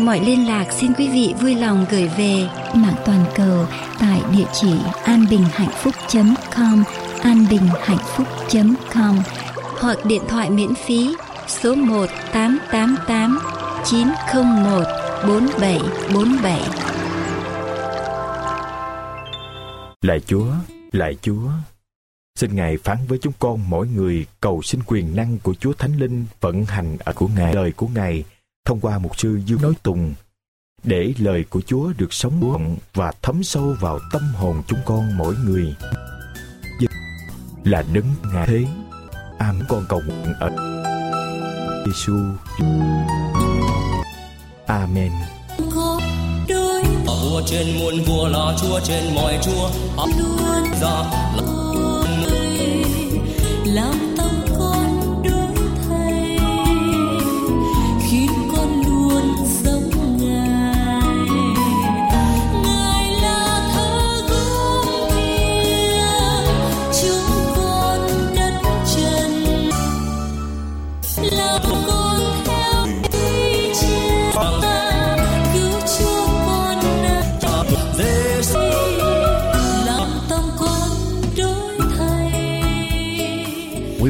Mọi liên lạc xin quý vị vui lòng gửi về mạng toàn cầu tại địa chỉ anbinhhạnhphúc.com anbinhhạnhphúc.com hoặc điện thoại miễn phí số 1 888 901 4747. Lạy Chúa, lạy Chúa, xin Ngài phán với chúng con mỗi người cầu xin quyền năng của Chúa Thánh Linh vận hành ở của Ngài, lời của Ngài thông qua một sư Dương nói tùng để lời của Chúa được sống động và thấm sâu vào tâm hồn chúng con mỗi người. Là đấng ngài thế. Am con cầu nguyện ở Giêsu. Amen. Vua trên muôn vua là Chúa trên mọi Chúa. Luôn ra làm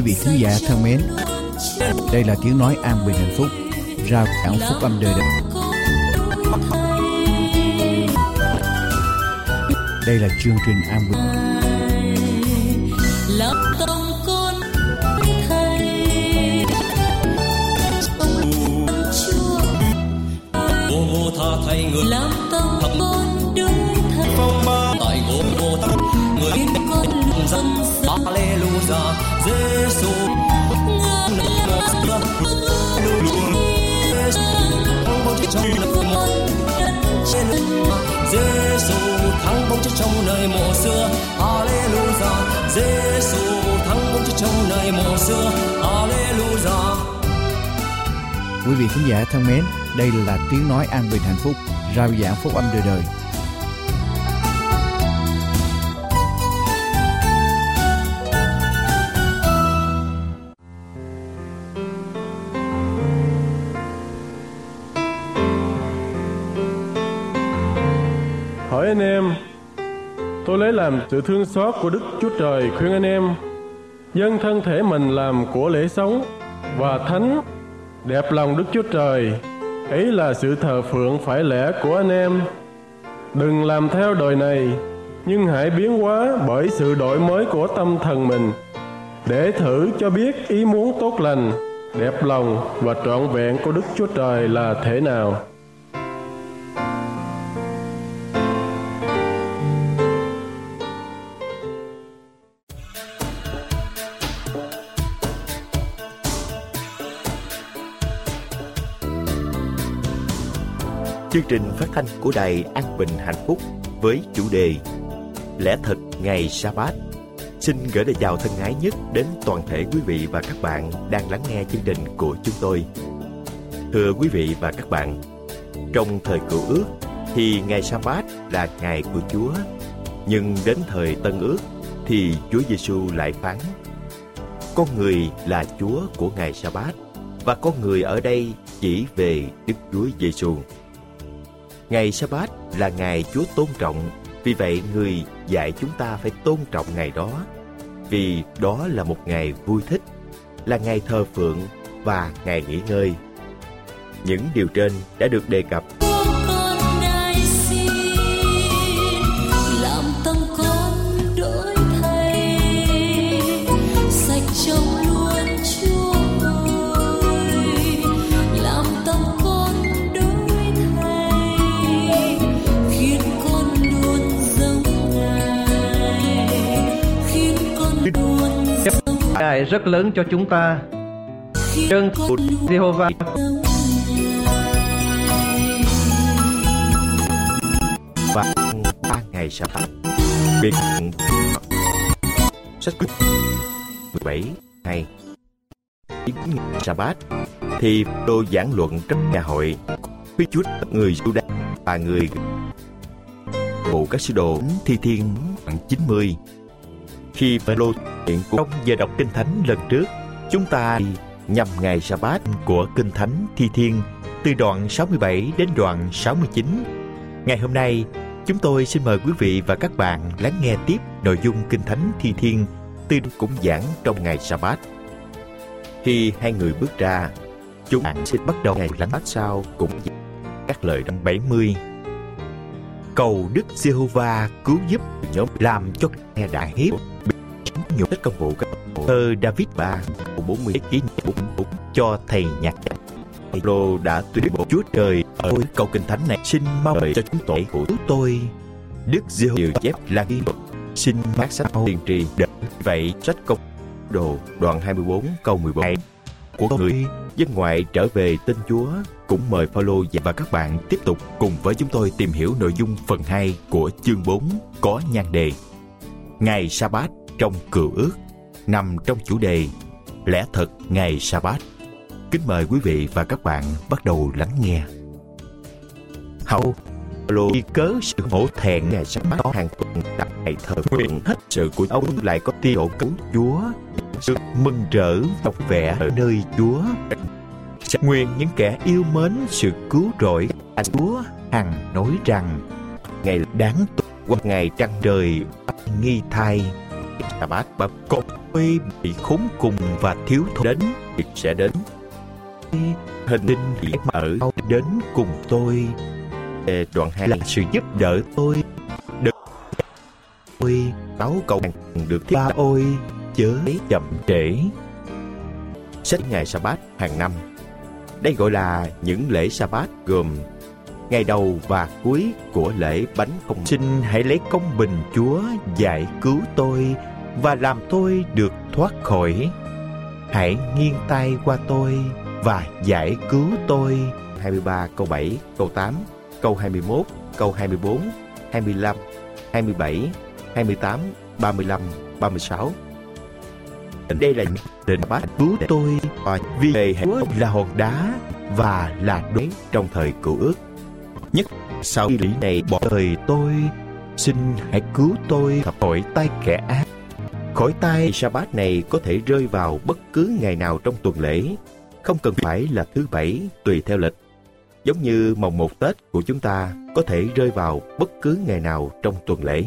vị khán giả thân mến, đây là tiếng nói an bình hạnh phúc, rao giảng phúc âm đời đời. Đây là chương trình an bình. làm tâm con thay chúa Vua vô Alleluia Giêsu ngài là thắng bóng chết trong nơi mộ trên Giêsu thắng bóng chết trong nơi mộ xưa. Alleluia Giêsu thắng bóng chết trong nơi mộ xưa. Alleluia Quý vị khán giả thân mến, đây là tiếng nói an bình hạnh phúc, rao giảng phúc âm đời đời. Lấy làm sự thương xót của Đức Chúa Trời khuyên anh em, dâng thân thể mình làm của lễ sống và thánh. Đẹp lòng Đức Chúa Trời, ấy là sự thờ phượng phải lẽ của anh em. Đừng làm theo đời này, nhưng hãy biến hóa bởi sự đổi mới của tâm thần mình, để thử cho biết ý muốn tốt lành, đẹp lòng và trọn vẹn của Đức Chúa Trời là thế nào. Chương trình phát thanh của đài An Bình Hạnh Phúc với chủ đề Lẽ thật ngày sa bát Xin gửi lời chào thân ái nhất đến toàn thể quý vị và các bạn đang lắng nghe chương trình của chúng tôi. Thưa quý vị và các bạn, trong thời cựu ước thì ngày sa bát là ngày của Chúa, nhưng đến thời tân ước thì Chúa Giêsu lại phán: Con người là Chúa của ngày sa bát và con người ở đây chỉ về Đức Chúa Giêsu. Ngày Sa-bát là ngày Chúa tôn trọng, vì vậy người dạy chúng ta phải tôn trọng ngày đó, vì đó là một ngày vui thích, là ngày thờ phượng và ngày nghỉ ngơi. Những điều trên đã được đề cập Ngài rất lớn cho chúng ta. Chân Jehovah. Và ba ngày sau đó biệt sách quyết 17 ngày. Sa bát thì đô giảng luận trong nhà hội, quý chúa người Juda và người bộ các sứ đồ thi thiên khoảng 90 khi Phaolô chuyện trong giờ đọc kinh thánh lần trước, chúng ta nhằm ngày sa bát của kinh thánh thi thiên, từ đoạn 67 đến đoạn 69 ngày hôm nay, chúng tôi xin mời quý vị và các bạn lắng nghe tiếp nội dung kinh thánh thi thiên từ cũng giảng trong ngày sa bát khi hai người bước ra, chúng bạn sẽ bắt đầu ngày lánh bát sau cũng các lời đoạn 70 cầu Đức Giê-hô-va cứu giúp nhóm làm cho nghe đại hiếp. Bị nhiều tất công vụ các thơ David ba bốn mươi ký bốn bốn cho thầy nhạc Phaolô đã tuyên bố Chúa trời ở cầu kinh thánh này xin mong đợi cho chúng tôi của tôi. Đức Giê-hô-va chép là ghi xin mát sách tiên tri đợi vậy sách công đồ đoạn 24 câu 14 của người dân ngoại trở về tên Chúa cũng mời follow và các bạn tiếp tục cùng với chúng tôi tìm hiểu nội dung phần 2 của chương 4 có nhan đề. Ngày sa bát trong cựu ước, nằm trong chủ đề lẽ thật ngày sa bát kính mời quý vị và các bạn bắt đầu lắng nghe. Hậu Phaolô cớ sự hổ thẹn ngày sa bát hàng tuần đặt ngày thờ nguyện. Hết sự của ông lại có tiêu cứu Chúa. Sự mừng rỡ đọc vẻ ở nơi Chúa nguyện những kẻ yêu mến sự cứu rỗi. Chúa hằng nói rằng, ngày đáng tốt qua ngày trăng trời nghi thai. Sa bát bập cột tôi bị khốn cùng và thiếu thốn đến, việc sẽ đến. Hình linh hiển ở đến cùng tôi. Về đoạn hai là sự giúp đỡ tôi. Được tôi báo cầu được ba ôi chớ chậm trễ. Sách ngày sa bát hàng năm đây gọi là những lễ sa bát gồm ngày đầu và cuối của lễ bánh không xin hãy lấy công bình chúa giải cứu tôi và làm tôi được thoát khỏi. Hãy nghiêng tay qua tôi và giải cứu tôi. 23 câu 7 câu 8 câu 21 câu 24 25 27 28 35 36 đây là định bát cứu tôi coi vì về Chúa là hòn đá và là đối trong thời cựu ước. Nhất sau lý này bỏ đời tôi, xin hãy cứu tôi khỏi tay kẻ ác. Khỏi tay sa bát này có thể rơi vào bất cứ ngày nào trong tuần lễ, không cần phải là thứ bảy, tùy theo lịch. Giống như mồng một tết của chúng ta có thể rơi vào bất cứ ngày nào trong tuần lễ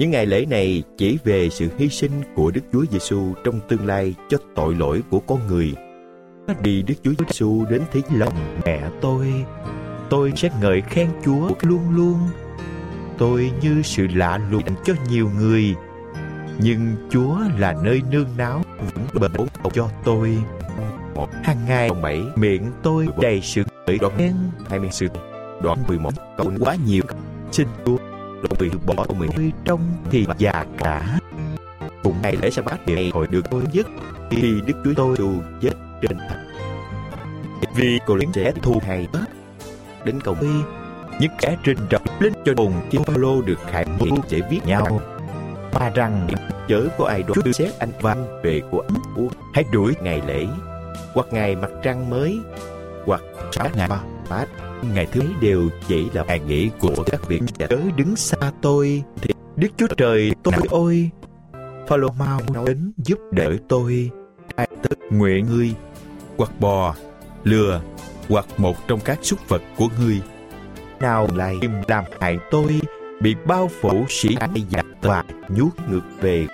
những ngày lễ này chỉ về sự hy sinh của Đức Chúa Giêsu trong tương lai cho tội lỗi của con người. Đi Đức Chúa Giêsu đến thế lòng mẹ tôi, tôi sẽ ngợi khen Chúa luôn luôn. Tôi như sự lạ lùng cho nhiều người, nhưng Chúa là nơi nương náu vững bền cho tôi. Hàng ngày bảy miệng tôi đầy sự ngợi đoạn khen hai mươi sự đoạn mười một câu quá nhiều xin Chúa bị bỏ mình trong thì già cả. Cùng ngày lễ sa bát này hồi được tôi dứt khi đức chúa tôi dù chết trên thạch vì cô liên sẽ thu hay đến cầu thi những kẻ trình trọc lên cho bồn thiên lô được khải nghĩa sẽ viết nhau. mà rằng chớ có ai đoán xét anh văn về của ấm của hãy đuổi ngày lễ hoặc ngày mặt trăng mới hoặc các ngày. Ba bát ngày thứ đều chỉ là ngày nghỉ của các việc chớ đứng xa tôi. Thì đức chúa trời tôi ôi Phaolô mau đến giúp đỡ tôi. Ai tức nguyện ngươi hoặc bò lừa hoặc một trong các súc vật của ngươi. Nào lại làm hại tôi bị bao phủ sĩ ai giặc và nhuốc ngược về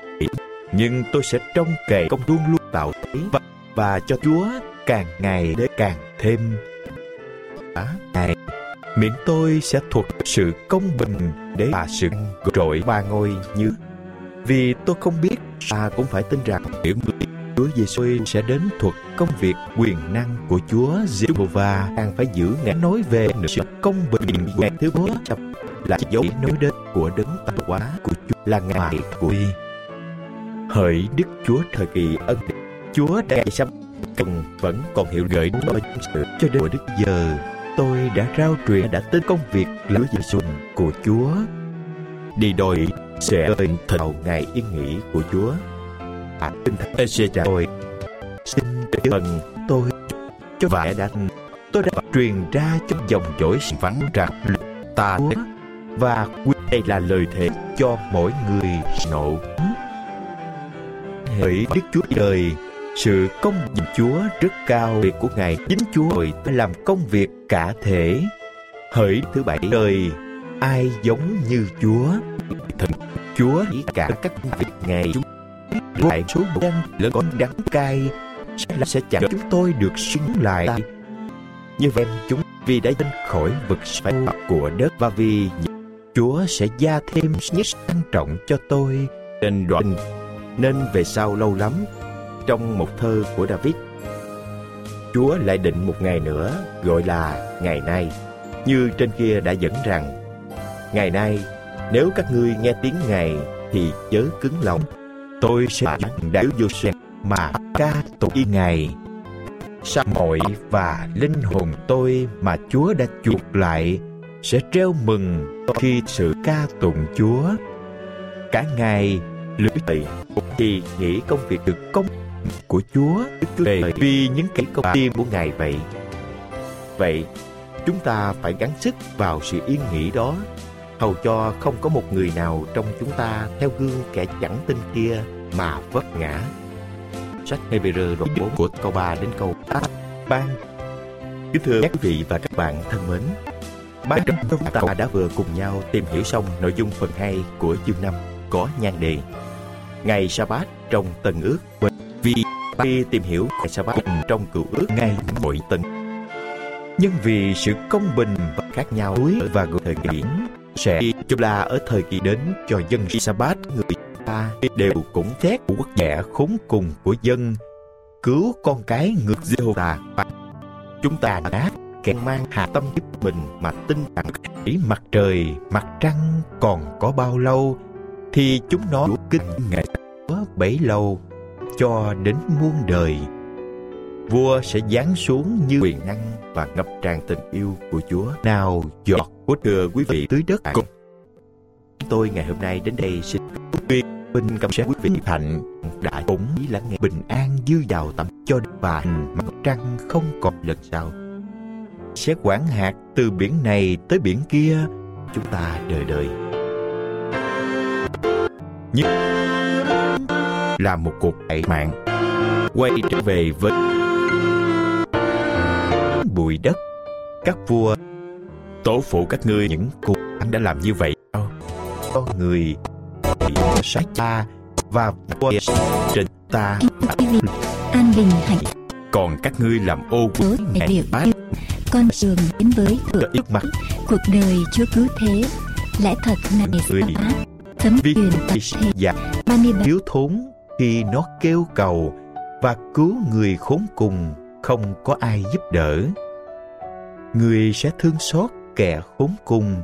nhưng tôi sẽ trông cậy công luôn luôn tạo thế và, và cho Chúa càng ngày để càng thêm ngày miệng tôi sẽ thuộc sự công bình để bà sự trội ba ngôi như. Vì tôi không biết ta cũng phải tin rằng những người Chúa Giêsu sẽ đến thuộc công việc quyền năng của Chúa Giê-hô-va đang phải giữ ngã nói về sự công bình ngày thứ bốn là dấu nói đến của đấng tạo hóa của Chúa là ngày của y hỡi Đức Chúa thời kỳ ân Chúa đã sắp cần vẫn còn hiệu gợi cho sự cho đến Đức giờ tôi đã rao truyền đã tin công việc lửa dị xuân của Chúa. Đi đôi sẽ lên thật đầu ngày yên nghỉ của Chúa. À, tinh thần sẽ trả tôi xin thần tôi cho vẻ đã tôi đã truyền ra cho dòng dõi vắng rằng ta và quyết đây là lời thề cho mỗi người nộ hỡi đức chúa đời sự công nhận chúa rất cao. Việc của ngài chính chúa rồi làm công việc cả thể. Hỡi thứ bảy đời, ai giống như chúa? Thần chúa chỉ cả các việc ngài chúng lại số đen lớn con đắng cay, sẽ là sẽ chẳng chúng tôi được sinh lại. Như vậy chúng vì đã lên khỏi vực sâu của đất và vì Chúa sẽ gia thêm nhất quan trọng cho tôi. Trên đoạn, nên về sau lâu lắm trong một thơ của David. Chúa lại định một ngày nữa gọi là ngày nay, như trên kia đã dẫn rằng, ngày nay, nếu các ngươi nghe tiếng ngài thì chớ cứng lòng. Tôi sẽ đã vô sen mà ca tụng y ngài sa mội và linh hồn tôi mà Chúa đã chuộc lại sẽ treo mừng khi sự ca tụng Chúa. Cả ngày lưỡi tỳ thì nghĩ công việc được công của Chúa về vì những cái công tiên của Ngài vậy. Vậy, chúng ta phải gắng sức vào sự yên nghỉ đó, hầu cho không có một người nào trong chúng ta theo gương kẻ chẳng tin kia mà vấp ngã. Sách Hebrew đoạn 4 của câu 3 đến câu 8 ban. Kính thưa các quý vị và các bạn thân mến, ban trong chúng ta đã vừa cùng nhau tìm hiểu xong nội dung phần 2 của chương 5 có nhan đề Ngày Sa-bát trong tầng Ước vì khi tìm hiểu tại Sa-bát trong Cựu Ước ngay mỗi tân nhưng vì sự công bình và khác nhau và thời kỳ, sẽ chung là ở thời kỳ đến cho dân Sa-bát người ta đều cũng thét của quốc gia khốn cùng của dân, cứu con cái ngược giê ta chúng ta đã kẻ mang hạ tâm giúp mình mà tin rằng ý mặt trời, mặt trăng còn có bao lâu, thì chúng nó kinh ngày bấy lâu cho đến muôn đời. Vua sẽ giáng xuống như quyền năng và ngập tràn tình yêu của chúa. Nào, giọt của thừa quý vị tưới đất cùng tôi ngày hôm nay đến đây xin tuyên bình cảm sẽ quý vị hạnh đã cũng là ngày bình an dư giàu tầm cho và mặt trăng không còn lần sau. Sẽ quản hạt từ biển này tới biển kia, chúng ta đời đời. Nhưng là một cuộc đại mạng. Quay trở về với bụi đất các vua tổ phụ các ngươi những cuộc ăn đã làm như vậy. Con người bị sát cha và vua trên ta. An bình hạnh còn các ngươi làm ô của ngày bát. con đường đến với cửa ít mặt. Cuộc đời Chúa cứu thế. Lẽ thật này người thấm truyền tập thể dạ 37 thiếu thốn khi nó kêu cầu và cứu người khốn cùng không có ai giúp đỡ. Người sẽ thương xót kẻ khốn cùng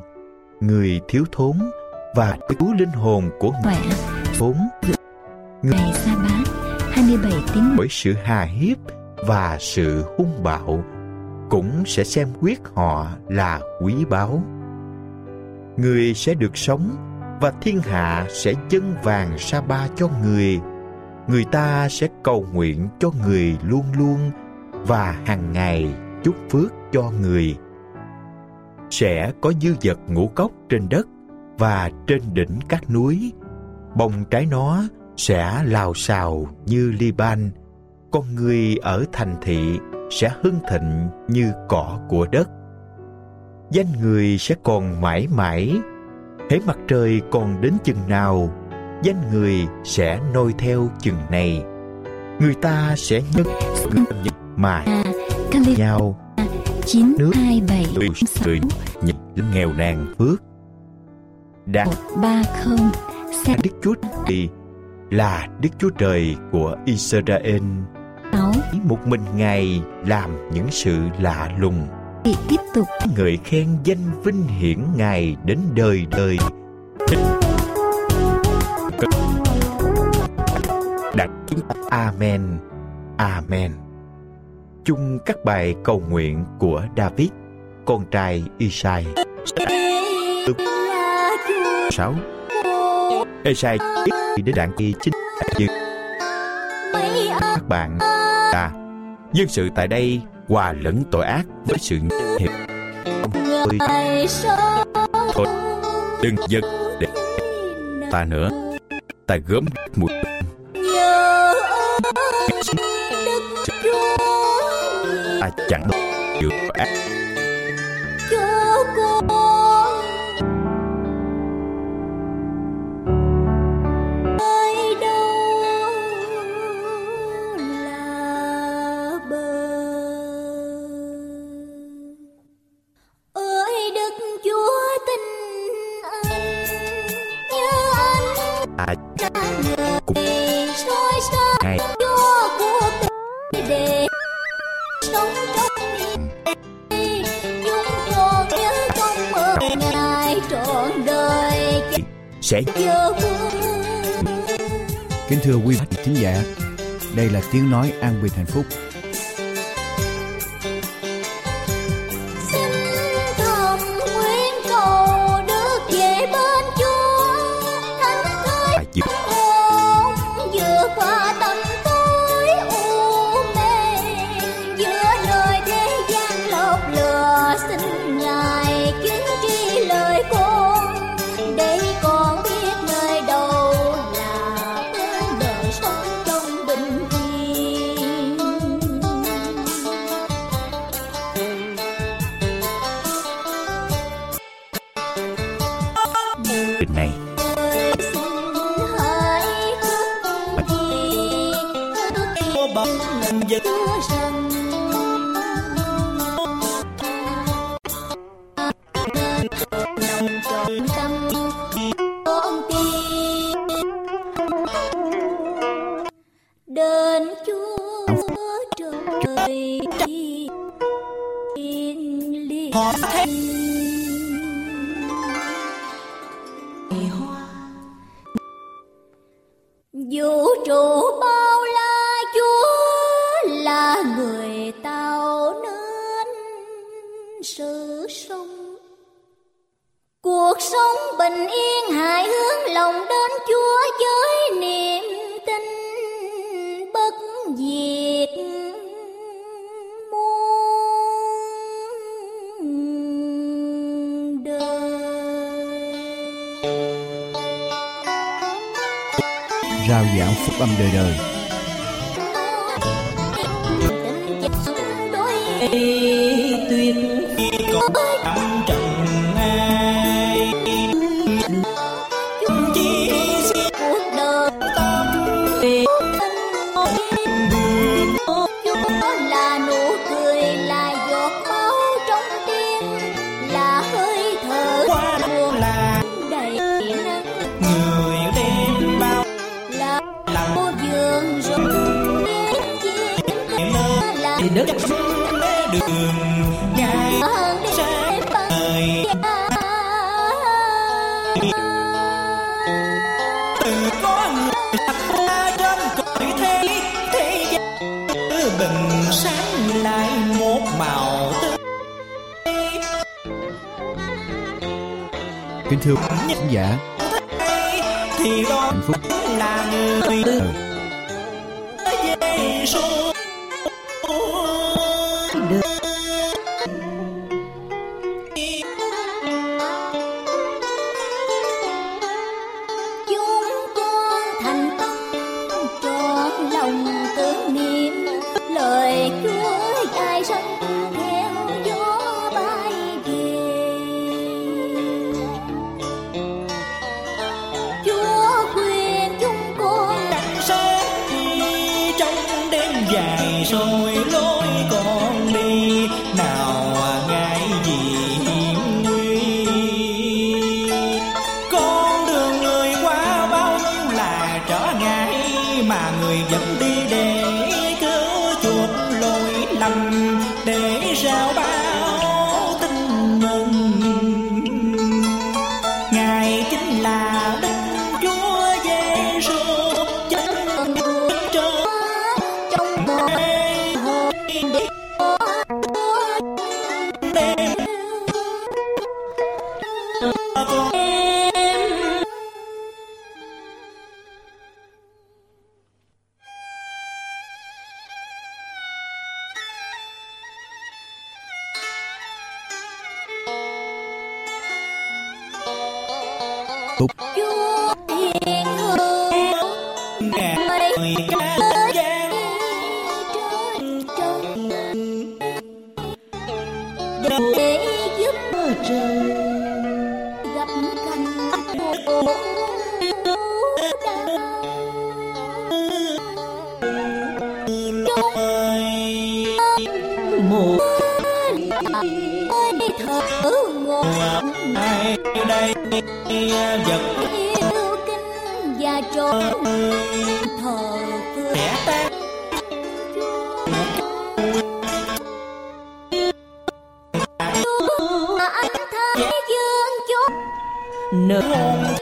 người thiếu thốn và cứu linh hồn của người khỏe. khốn. Người sa bát 27 tín bởi sự hà hiếp và sự hung bạo cũng sẽ xem quyết họ là quý báu. Người sẽ được sống và thiên hạ sẽ dâng vàng sa ba cho người người ta sẽ cầu nguyện cho người luôn luôn và hàng ngày chúc phước cho người. Sẽ có dư vật ngũ cốc trên đất và trên đỉnh các núi. Bông trái nó sẽ lào xào như Liban. Con người ở thành thị sẽ hưng thịnh như cỏ của đất. Danh người sẽ còn mãi mãi. Hễ mặt trời còn đến chừng nào danh người sẽ nôi theo chừng này. Người ta sẽ nhân mà Cali nhau 927 người người nhìn nghèo nàn phước. Đã 30 xe Đức Chúa Trời là Đức Chúa Trời của Israel. 6 một mình Ngài làm những sự lạ lùng. Bị tiếp tục. Ngợi khen danh vinh hiển Ngài đến đời đời đặt chúng ta Amen, Amen. Chung các bài cầu nguyện của David, con trai Isai. 6 Esai đến đoạn kỳ chính như các bạn ta. Dân sự tại đây hòa lẫn tội ác với sự hiệp thôi đừng giật để ta nữa. Ta gớm mùi à chẳng được ác sẽ. Kính thưa quý vị khán giả, đây là tiếng nói an bình hạnh phúc. đất phương đường. Dài sáng trời. từ có người thật qua trong cõi thế thế gian bình sáng lại một màu kính thưa quý khán giả hạnh phúc là người ờ. tư Giê-xu vật yêu kinh và trọn thờ kẻ khẽ tan mà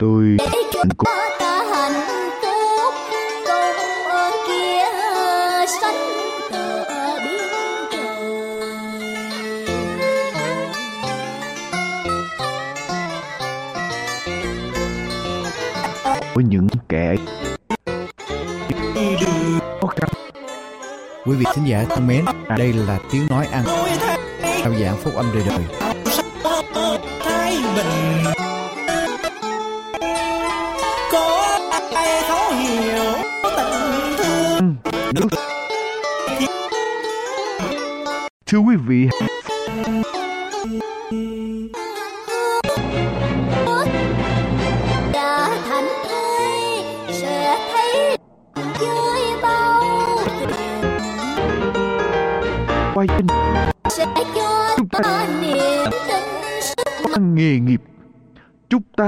biển trời với những kẻ khó khăn. Quý vị thính giả thân mến, đây là tiếng nói an theo dạng phúc âm đời đời.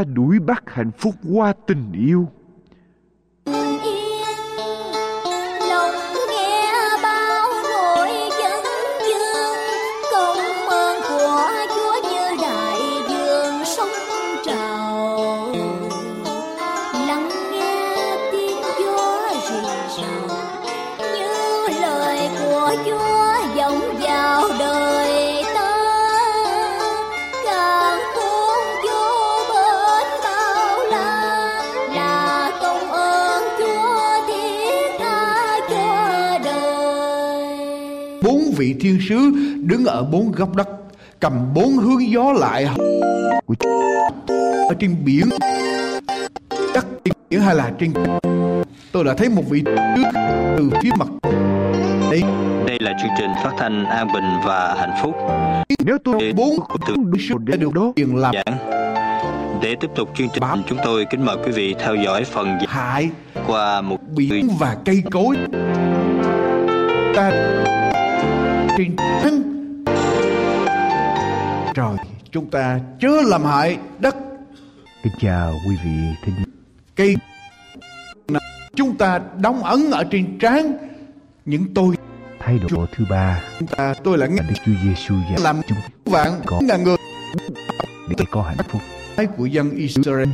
Đuổi bắt hạnh phúc qua tình yêu. Thiên sứ đứng ở bốn góc đất, cầm bốn hướng gió lại. Ở trên biển, đất trên biển hay là trên tôi đã thấy một vị trước từ phía mặt. Đây. Đây là chương trình phát thanh an bình và hạnh phúc. Nếu tôi bốn từ số để được đó tiền làm. giảng. Để tiếp tục chương trình, chúng tôi kính mời quý vị theo dõi phần hại. qua một biển và cây cối. Ta trên thân rồi chúng ta chớ làm hại đất. Kính chào quý vị thính cây chúng ta đóng ấn ở trên trán những tôi. Thái độ thứ ba. Chúng ta tôi là nghe Đức Chúa Giêsu dạy làm chúng vạn có ngàn người để có hạnh phúc. Ái của dân Israel.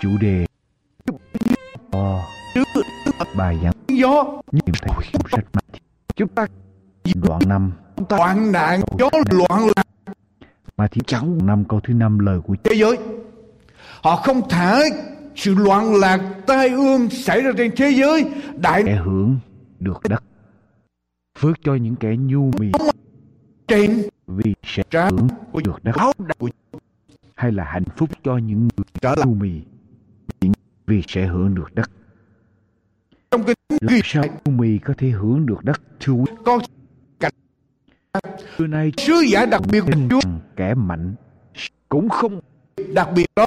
Chủ đề. Bài giảng. gió. Nhìn thấy sách chúng ta đoạn 5 chúng ta hoạn nạn gió loạn lạc. Matthew chẳng năm câu thứ năm lời của thế giới. Họ không thả sự loạn lạc tai ương xảy ra trên thế giới. Đại kẻ hưởng được đất. Phước cho những kẻ nhu mì. Trên. Vì sẽ hưởng của được đất. hay là hạnh phúc cho những người trở nhu mì. Vì sẽ hưởng được đất. Trong kinh làm sao mì có thể hưởng được đất? Thưa con xưa nay sứ giả đặc biệt của Chúa. kẻ mạnh. Cũng không đặc biệt đó.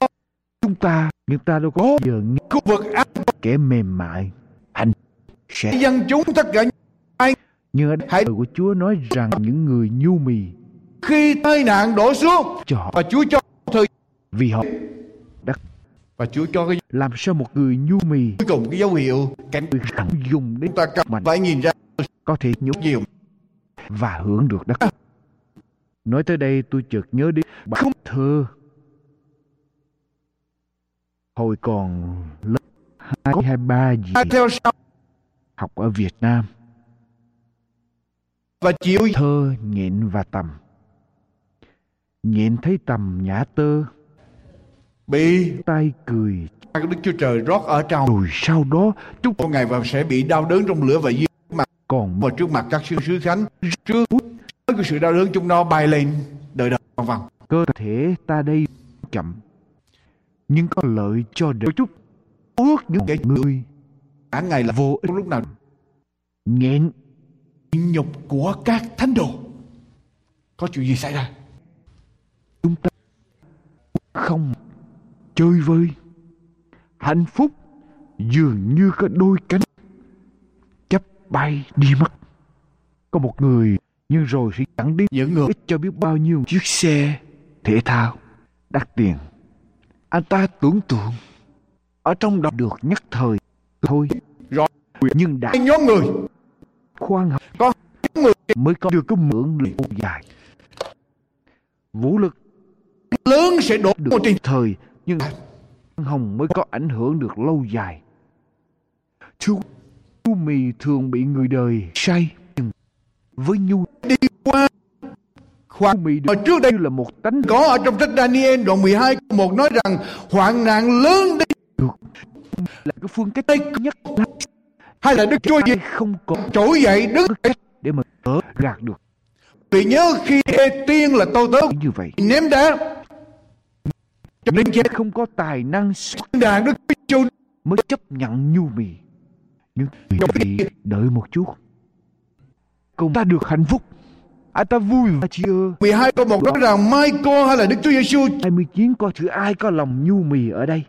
Chúng ta nhưng ta đâu có giờ nghe. khu vực Á kẻ mềm mại. Hành sẽ dân chúng tất cả ai nhưng ở hãy lời của Chúa nói rằng những người nhu mì khi tai nạn đổ xuống cho họ và Chúa cho thời vì họ và Chúa cho cái làm sao một người nhu mì cuối cùng cái dấu hiệu cảnh dùng đến ta mạnh phải nhìn ra có thể nhúc nhiều và hưởng được đất. Nói tới đây tôi chợt nhớ đến không thơ. Hồi còn lớp hai hai ba gì học ở Việt Nam. Và chịu thơ nhện và tầm. Nhện thấy tầm nhã tơ. Bị tay cười. Đức Chúa Trời rót ở trong. Rồi sau đó chúng một ngày và sẽ bị đau đớn trong lửa và dưới còn và trước mặt các sứ sứ khánh trước cái sự đau đớn chúng nó bay lên đời đời vòng vòng. Cơ thể ta đây chậm nhưng có lợi cho đời chút ước những kẻ người cả ngày là vô ích lúc nào. Nghẹn. Nhục của các thánh đồ. Có chuyện gì xảy ra? Chúng ta không chơi vơi. Hạnh phúc dường như có đôi cánh bay đi mất. Có một người nhưng rồi sẽ chẳng đi những người ít cho biết bao nhiêu chiếc xe thể thao đắt tiền. Anh ta tưởng tượng ở trong đó được nhất thời thôi. Rồi. nhưng đã nhóm người. khoan học có người. Mới có được cái mượn lâu dài vũ lực lớn sẽ đổ được một trên thời nhưng hồng mới có ảnh hưởng được lâu dài. Quý- nhu mì thường bị người đời say với nhu đi qua khoan mì được trước đây là một tánh có ở trong sách Daniel đoạn 12 câu một nói rằng hoạn nạn lớn đến là cái phương cách nhất. Hay là Đức Chúa gì không có trỗi dậy đứng cách để mà đỡ gạt được. Vì nhớ khi Ê tiên là tôi tớ như vậy. ném đá. Chết không có tài năng đàn Đức Chúa mới chấp nhận nhu mì nhưng quý vị đợi một chút. Cùng ta được hạnh phúc. À ta vui và chị ơi 12 câu 1 nói rằng Michael hay là Đức Chúa Giêsu 29 coi thử ai có lòng nhu mì ở đây?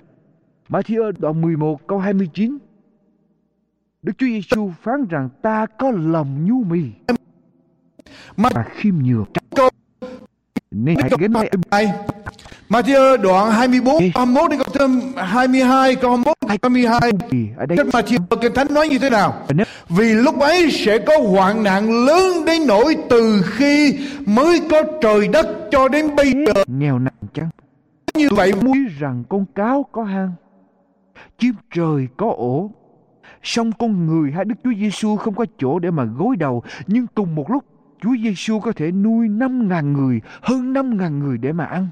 Matthew đoạn 11 câu 29 Đức Chúa Giêsu phán rằng ta có lòng nhu mì. Mà- khiêm nhường. Câu nên hãy tay em 2 Matthew đoạn 24 Ê. 21 đến câu thơm 22 câu 21 22 mì ở đây. Matthew Kinh Thánh nói như thế nào? Vì lúc ấy sẽ có hoạn nạn lớn đến nỗi từ khi mới có trời đất cho đến bây giờ. nghèo nàn chăng? Như vậy muốn rằng con cáo có hang chim trời có ổ. Song con người hay Đức Chúa Giêsu không có chỗ để mà gối đầu nhưng cùng một lúc Chúa Giêsu có thể nuôi năm ngàn người hơn năm ngàn người để mà ăn.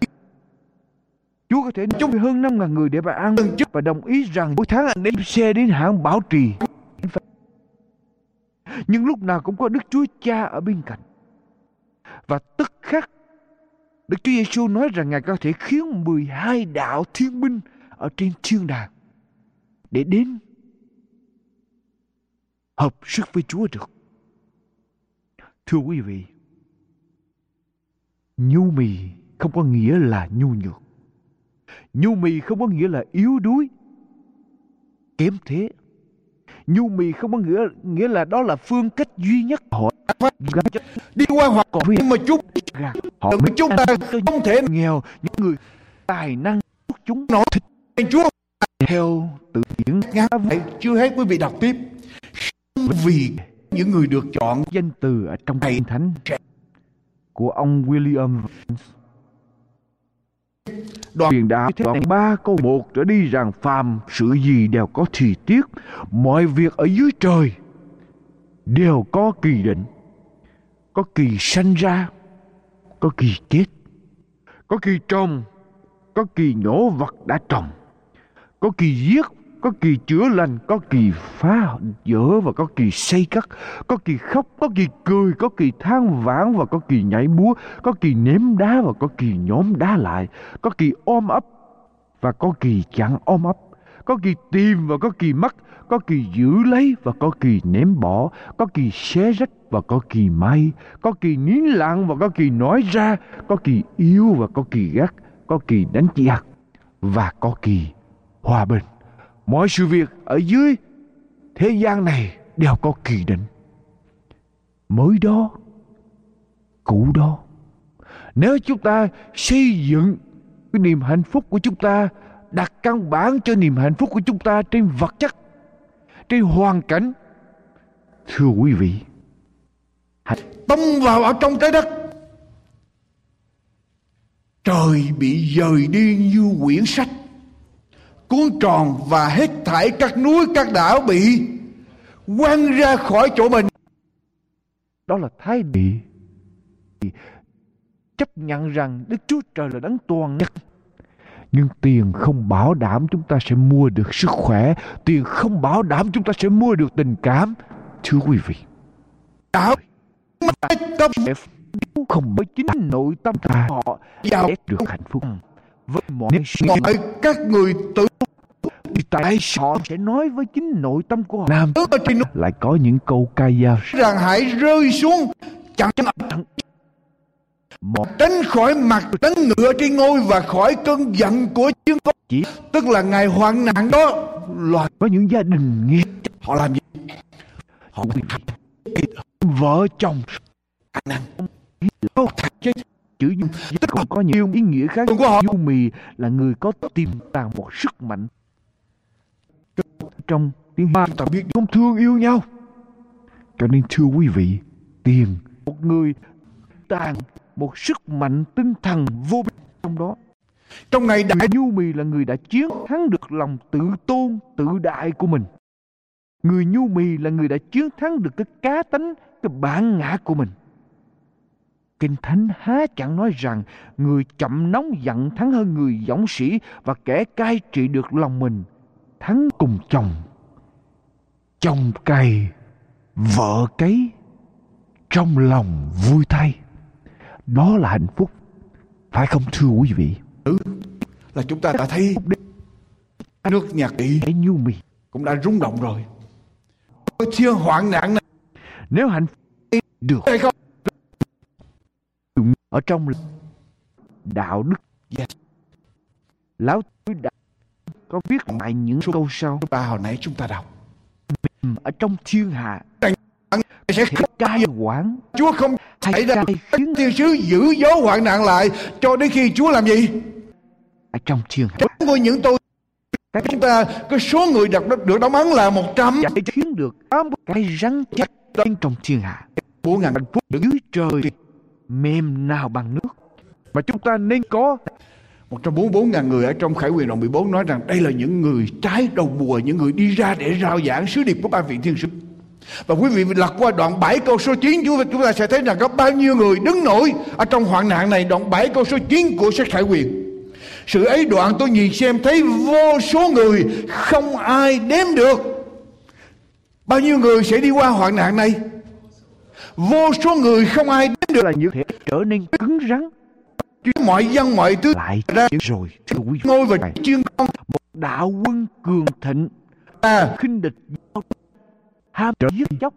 Chúa có thể nuôi hơn năm ngàn người để mà ăn. Và đồng ý rằng mỗi tháng anh đem xe đến hãng bảo trì. Nhưng lúc nào cũng có Đức Chúa Cha ở bên cạnh. Và tức khắc Đức Chúa Giêsu nói rằng Ngài có thể khiến 12 đạo thiên binh ở trên thiên đàng để đến hợp sức với Chúa được. Thưa quý vị, nhu mì không có nghĩa là nhu nhược. Nhu mì không có nghĩa là yếu đuối, kém thế. Nhu mì không có nghĩa nghĩa là đó là phương cách duy nhất. Họ đi qua hoặc còn nhưng mà chúng họ chúng ta không thể nghèo những người tài năng chúng. Nói thịt Chúa. Theo tự điển ngã vậy chưa hết quý vị đọc tiếp. Vì những người được chọn danh từ ở trong kinh thánh của ông William Đoạn- truyền đạo đoạn 3 câu 1 trở đi rằng phàm sự gì đều có thì tiết mọi việc ở dưới trời đều có kỳ định có kỳ sanh ra có kỳ chết có kỳ trồng có kỳ nhổ vật đã trồng có kỳ giết có kỳ chữa lành có kỳ phá vỡ và có kỳ xây cất có kỳ khóc có kỳ cười có kỳ than vãn và có kỳ nhảy múa có kỳ ném đá và có kỳ nhóm đá lại có kỳ ôm ấp và có kỳ chẳng ôm ấp có kỳ tìm và có kỳ mất có kỳ giữ lấy và có kỳ ném bỏ có kỳ xé rách và có kỳ may có kỳ nín lặng và có kỳ nói ra có kỳ yêu và có kỳ gắt có kỳ đánh chặt và có kỳ hòa bình mọi sự việc ở dưới thế gian này đều có kỳ định. Mới đó, cũ đó, nếu chúng ta xây dựng cái niềm hạnh phúc của chúng ta, đặt căn bản cho niềm hạnh phúc của chúng ta trên vật chất, trên hoàn cảnh, thưa quý vị, hãy tông vào ở trong trái đất. Trời bị dời đi như quyển sách cuốn tròn và hết thảy các núi các đảo bị quăng ra khỏi chỗ mình đó là thái độ chấp nhận rằng Đức Chúa Trời là đấng toàn nhất. Nhưng tiền không bảo đảm chúng ta sẽ mua được sức khỏe, tiền không bảo đảm chúng ta sẽ mua được tình cảm. Thưa quý vị, đạo tâm không bởi chính nội tâm họ giàu được hạnh phúc với mọi mọi các người tự thì tại họ sẽ nói với chính nội tâm của họ? Nam lại có những câu ca dao rằng hãy rơi xuống chẳng một tránh khỏi mặt tấn ngựa trên ngôi và khỏi cơn giận của chương con chỉ tức là ngày hoạn nạn đó loài có những gia đình nghe. Họ làm gì? Họ vợ chồng. Năng chữ tức còn có nhiều ý nghĩa khác của họ. Du mì là người có tiềm tàng một sức mạnh. Trong tiếng ta biết không thương yêu nhau. cho nên thưa quý vị tiền một người tàn một sức mạnh tinh thần vô biên trong đó. Trong ngày đại nhu mì là người đã chiến thắng được lòng tự tôn tự đại của mình. Người nhu mì là người đã chiến thắng được cái cá tính cái bản ngã của mình Kinh Thánh há chẳng nói rằng người chậm nóng giận thắng hơn người dũng sĩ và kẻ cai trị được lòng mình thắng cùng chồng. Chồng cày, vợ cấy, trong lòng vui thay. Đó là hạnh phúc. Phải không thưa quý vị? Ừ, là chúng ta đã thấy nước nhu mì cũng đã rung động rồi. Thiên hoạn nạn này nếu hạnh phúc được hay không? Ở trong đạo đức yes. lão tử đã có viết lại những câu sau ba hồi nãy chúng ta đọc ở trong thiên hạ sẽ không cai quản Chúa không hay ra khiến thiên sứ giữ gió hoạn nạn lại cho đến khi Chúa làm gì? Ở trong thiên hạ. Chúng tôi những tôi các chúng ta cái số người được được đóng ấn là 100 để khiến được cái rắn chắc trong thiên hạ. Bốn ngàn hạnh phúc dưới trời mềm nào bằng nước mà chúng ta nên có 144 ngàn người ở trong Khải quyền đoạn 14 nói rằng đây là những người trái đầu mùa, những người đi ra để rao giảng sứ điệp của ba vị thiên sứ. Và quý vị lật qua đoạn 7 câu số 9 chúng ta sẽ thấy rằng có bao nhiêu người đứng nổi ở trong hoạn nạn này đoạn 7 câu số 9 của sách Khải quyền. Sự ấy đoạn tôi nhìn xem thấy vô số người không ai đếm được. Bao nhiêu người sẽ đi qua hoạn nạn này? Vô số người không ai đếm được là như thể trở nên cứng rắn. Mọi dân mọi thứ lại ra rồi. Ngôi và chuyên công một đạo quân cường thịnh. À. Khinh địch ham giết chóc.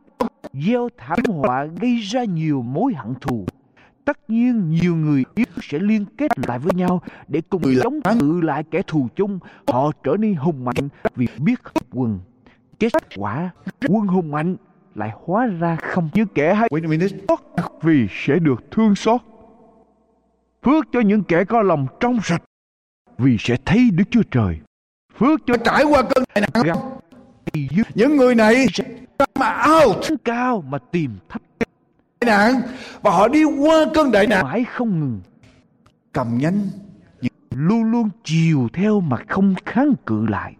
Gieo thảm họa gây ra nhiều mối hận thù. Tất nhiên nhiều người yếu sẽ liên kết lại với nhau để cùng chống cự lại kẻ thù chung. Họ trở nên hùng mạnh vì biết hợp quần kết quả quân hùng mạnh lại hóa ra không như kẻ hay. Vì sẽ được thương xót. Phước cho những kẻ có lòng trong sạch vì sẽ thấy Đức Chúa Trời. Phước cho trải qua cơn đại nạn. Những người này sẽ mà out. Cao mà tìm thấp đại nạn. Và họ đi qua cơn đại nạn. mãi không ngừng. Cầm nhanh luôn luôn chiều theo mà không kháng cự lại.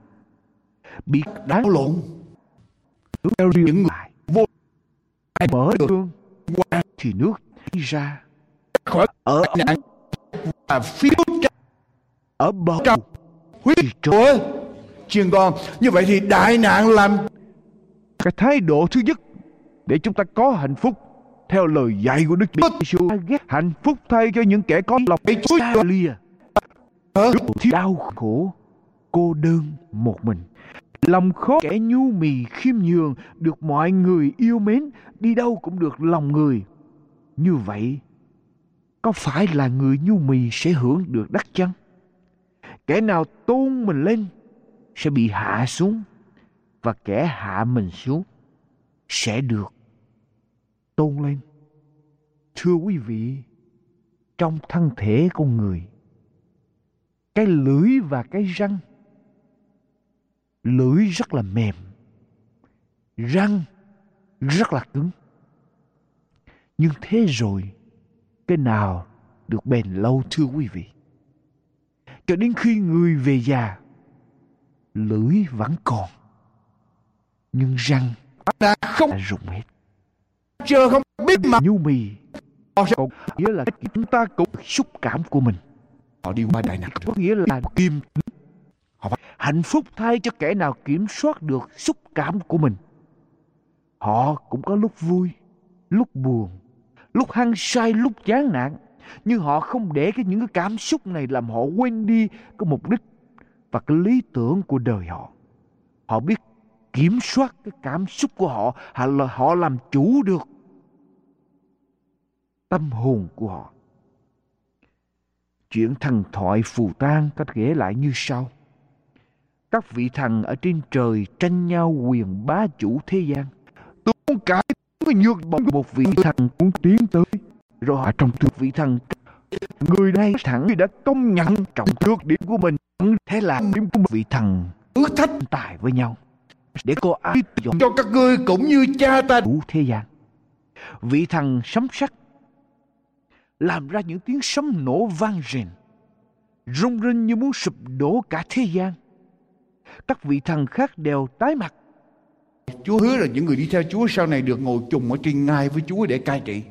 Bị đá lộn. Những người vô mở đường qua thì nước đi ra. Khỏi ở nạn và phiếu ở bờ trong huyết chúa chiên con như vậy thì đại nạn làm cái thái độ thứ nhất để chúng ta có hạnh phúc theo lời dạy của Đức Giêsu. Hạnh phúc thay cho những kẻ có lòng lia thiếu đau khổ cô đơn một mình lòng khó kẻ nhu mì khiêm nhường, được mọi người yêu mến, đi đâu cũng được lòng người. Như vậy, có phải là người nhu mì sẽ hưởng được đắc chăng? Kẻ nào tôn mình lên sẽ bị hạ xuống, và kẻ hạ mình xuống sẽ được tôn lên. Thưa quý vị, trong thân thể con người, cái lưỡi và cái răng lưỡi rất là mềm răng rất là cứng. Nhưng thế rồi cái nào được bền lâu thưa quý vị? Cho đến khi người về già lưỡi vẫn còn nhưng răng đã không đã rụng hết. Chờ không biết mà nhu mì còn nghĩa là chúng ta cũng xúc cảm của mình. Họ đi qua đại nạn có nghĩa là kiềm họ hạnh phúc thay cho kẻ nào kiểm soát được xúc cảm của mình. Họ cũng có lúc vui, lúc buồn, lúc hăng say, lúc chán nản. Nhưng họ không để cái những cái cảm xúc này làm họ quên đi cái mục đích và cái lý tưởng của đời họ. Họ biết kiểm soát cái cảm xúc của họ hay là họ làm chủ được tâm hồn của họ. Chuyện thần thoại phù tang có kể lại như sau các vị thần ở trên trời tranh nhau quyền bá chủ thế gian. Tôi muốn cãi với nhược bóng một vị thần muốn tiến tới rồi họ trong tuyệt vị thần. Người này thẳng đã công nhận trọng nhược điểm của mình. Thế là điểm của vị thần ước thách. tài với nhau. Để có ai dọn cho các ngươi cũng như cha ta. đủ thế gian. Vị thần sấm sắt làm ra những tiếng sấm nổ vang rền rung rinh như muốn sụp đổ cả thế gian các vị thần khác đều tái mặt. Chúa hứa là những người đi theo Chúa sau này được ngồi chung ở trên ngai với Chúa để cai trị.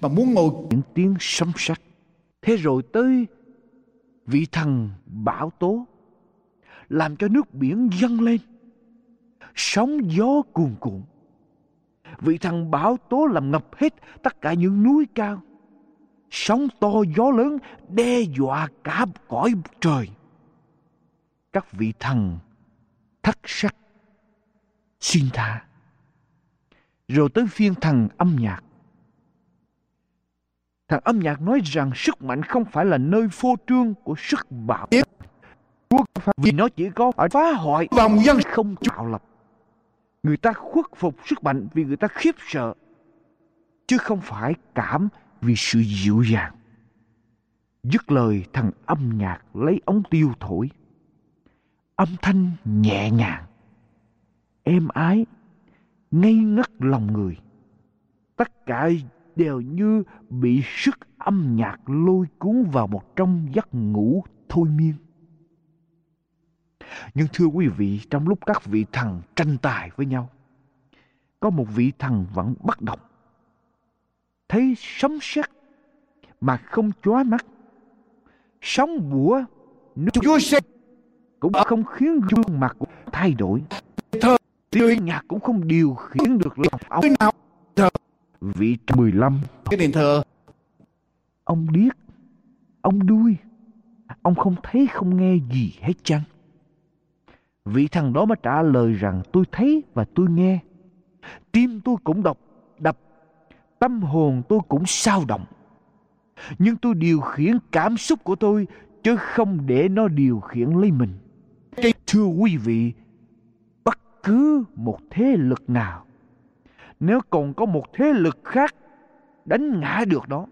Mà muốn ngồi những tiếng sấm sét. Thế rồi tới vị thần bão tố làm cho nước biển dâng lên. Sóng gió cuồn cuộn. Vị thần bão tố làm ngập hết tất cả những núi cao. Sóng to gió lớn đe dọa cả cõi trời. Các vị thần thất sắc xin tha rồi tới phiên thần âm nhạc Thằng âm nhạc nói rằng sức mạnh không phải là nơi phô trương của sức bạo vì nó chỉ có ở phá hoại vòng dân không tạo lập. Người ta khuất phục sức mạnh vì người ta khiếp sợ, chứ không phải cảm vì sự dịu dàng. Dứt lời thằng âm nhạc lấy ống tiêu thổi. Âm thanh nhẹ nhàng, êm ái, ngây ngất lòng người. Tất cả đều như bị sức âm nhạc lôi cuốn vào một trong giấc ngủ thôi miên. Nhưng thưa quý vị, trong lúc các vị thần tranh tài với nhau, có một vị thần vẫn bất động. Thấy sấm sét mà không chói mắt. Sóng bủa Chúa sẽ cũng không khiến gương mặt của thay đổi. thờ Tiếng nhạc cũng không điều khiển được lòng ông. nào thờ Vị 15 cái đền thờ Ông điếc, ông đuôi, ông không thấy không nghe gì hết chăng? Vị thằng đó mới trả lời rằng tôi thấy và tôi nghe. Tim tôi cũng đọc, đập, tâm hồn tôi cũng sao động. Nhưng tôi điều khiển cảm xúc của tôi chứ không để nó điều khiển lấy mình. Thưa quý vị, bất cứ một thế lực nào, nếu còn có một thế lực khác đánh ngã được nó,